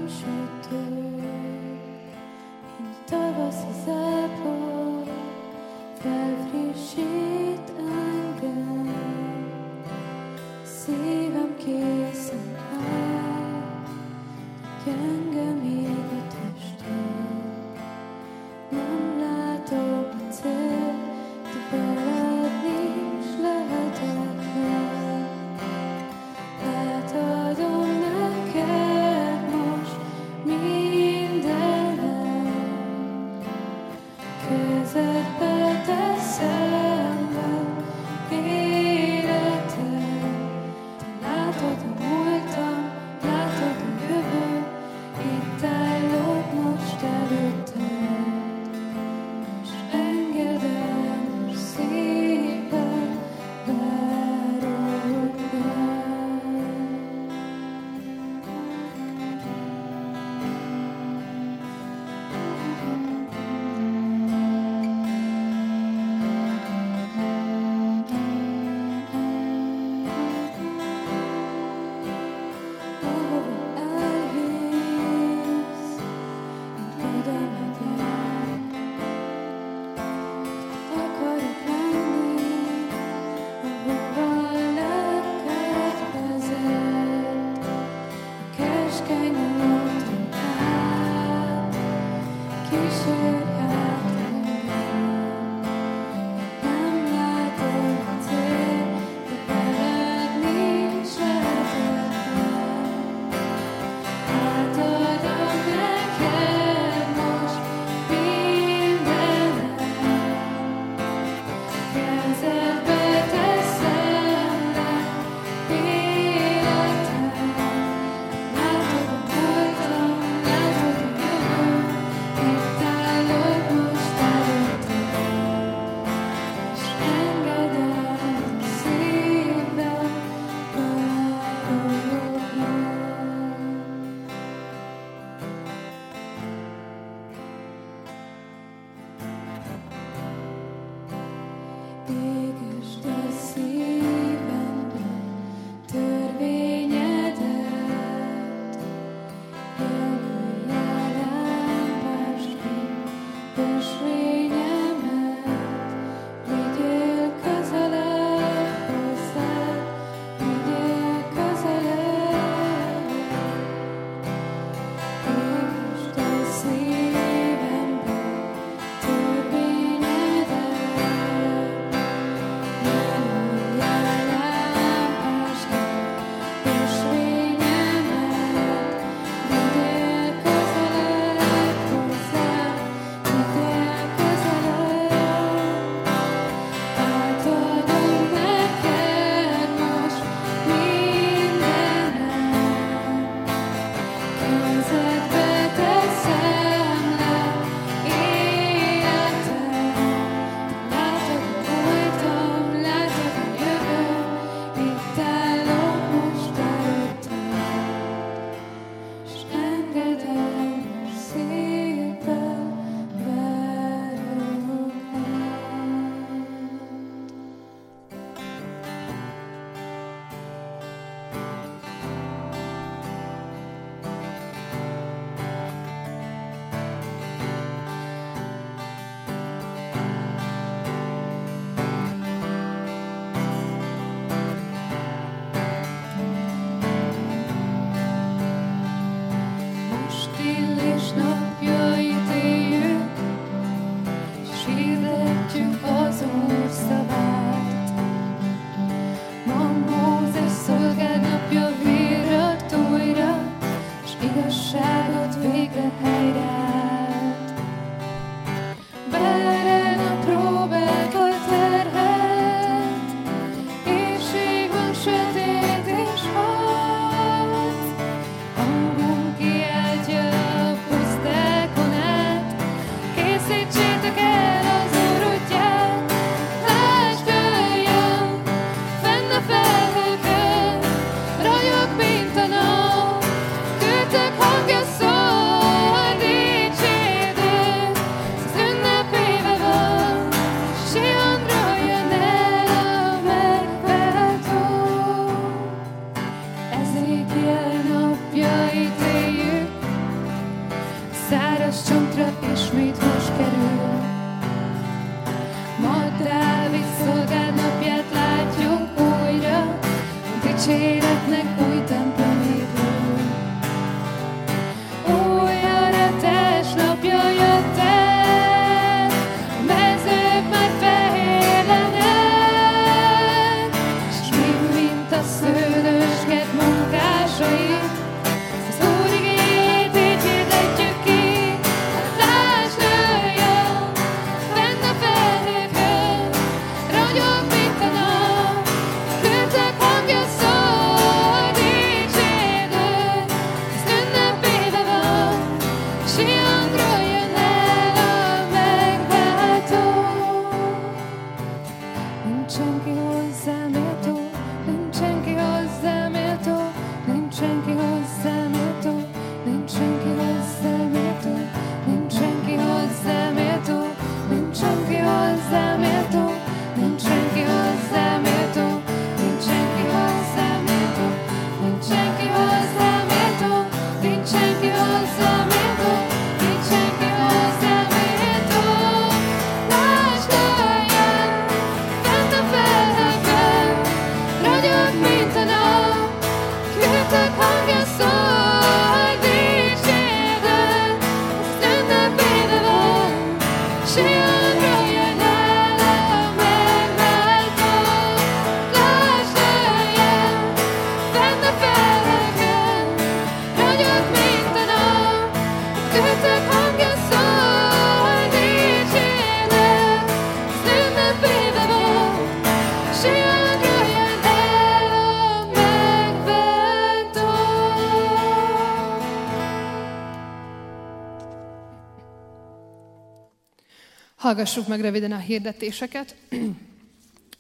Hallgassuk meg röviden a hirdetéseket.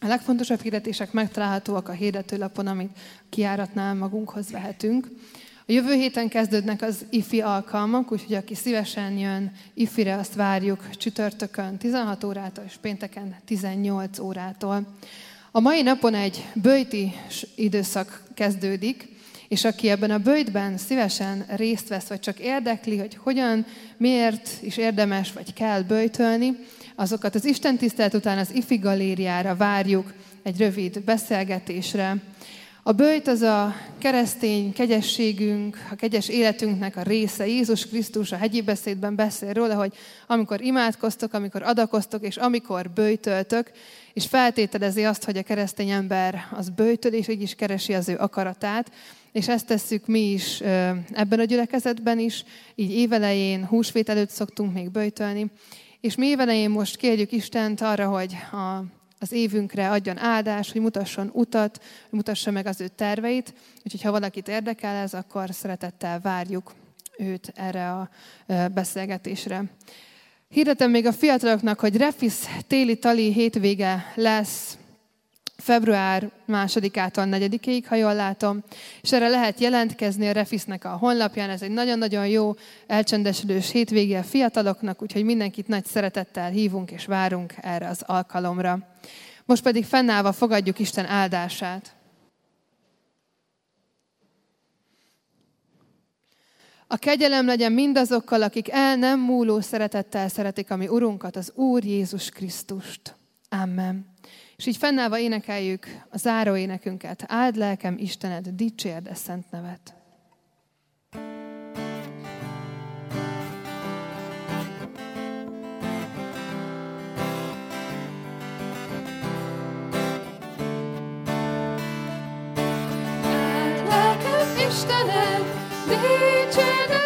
A legfontosabb hirdetések megtalálhatóak a hirdetőlapon, amit kiáratnál magunkhoz vehetünk. A jövő héten kezdődnek az IFI alkalmak, úgyhogy aki szívesen jön IFI-re, azt várjuk csütörtökön 16 órától és pénteken 18 órától. A mai napon egy bőjti időszak kezdődik, és aki ebben a bőjtben szívesen részt vesz, vagy csak érdekli, hogy hogyan, miért is érdemes, vagy kell bőjtölni, azokat az Isten tisztelet után az IFI galériára várjuk egy rövid beszélgetésre. A bőjt az a keresztény kegyességünk, a kegyes életünknek a része. Jézus Krisztus a hegyi beszédben beszél róla, hogy amikor imádkoztok, amikor adakoztok, és amikor bőjtöltök, és feltételezi azt, hogy a keresztény ember az bőjtöl, és így is keresi az ő akaratát, és ezt tesszük mi is ebben a gyülekezetben is, így évelején, húsvét előtt szoktunk még bőjtölni, és mi évelején most kérjük Istent arra, hogy a, az évünkre adjon áldást, hogy mutasson utat, hogy mutassa meg az ő terveit. Úgyhogy ha valakit érdekel ez, akkor szeretettel várjuk őt erre a beszélgetésre. Hirdetem még a fiataloknak, hogy Refis téli tali hétvége lesz február másodikától negyedikéig, ha jól látom, és erre lehet jelentkezni a Refisnek a honlapján. Ez egy nagyon-nagyon jó elcsendesülős hétvége a fiataloknak, úgyhogy mindenkit nagy szeretettel hívunk és várunk erre az alkalomra. Most pedig fennállva fogadjuk Isten áldását. A kegyelem legyen mindazokkal, akik el nem múló szeretettel szeretik a mi Urunkat, az Úr Jézus Krisztust. Amen. És így fennállva énekeljük a záró énekünket. Áld lelkem Istened, dicsérd a szent nevet. Istenem, dicsérd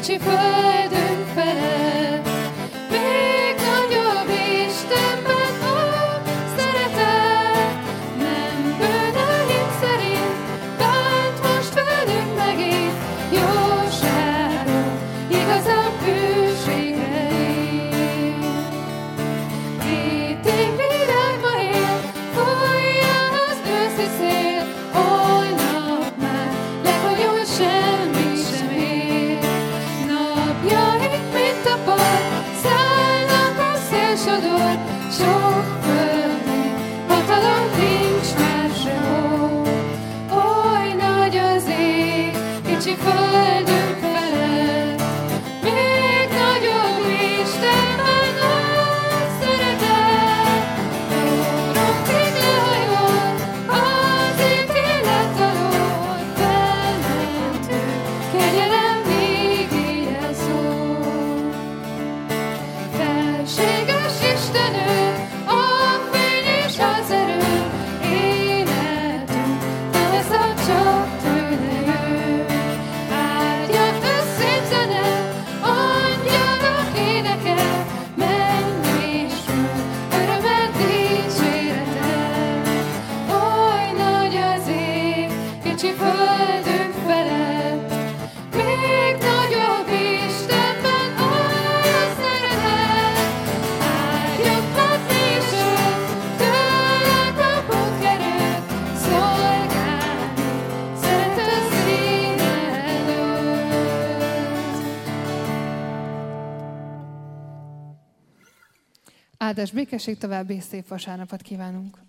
te vedo Áldás békesség további szép vasárnapot kívánunk!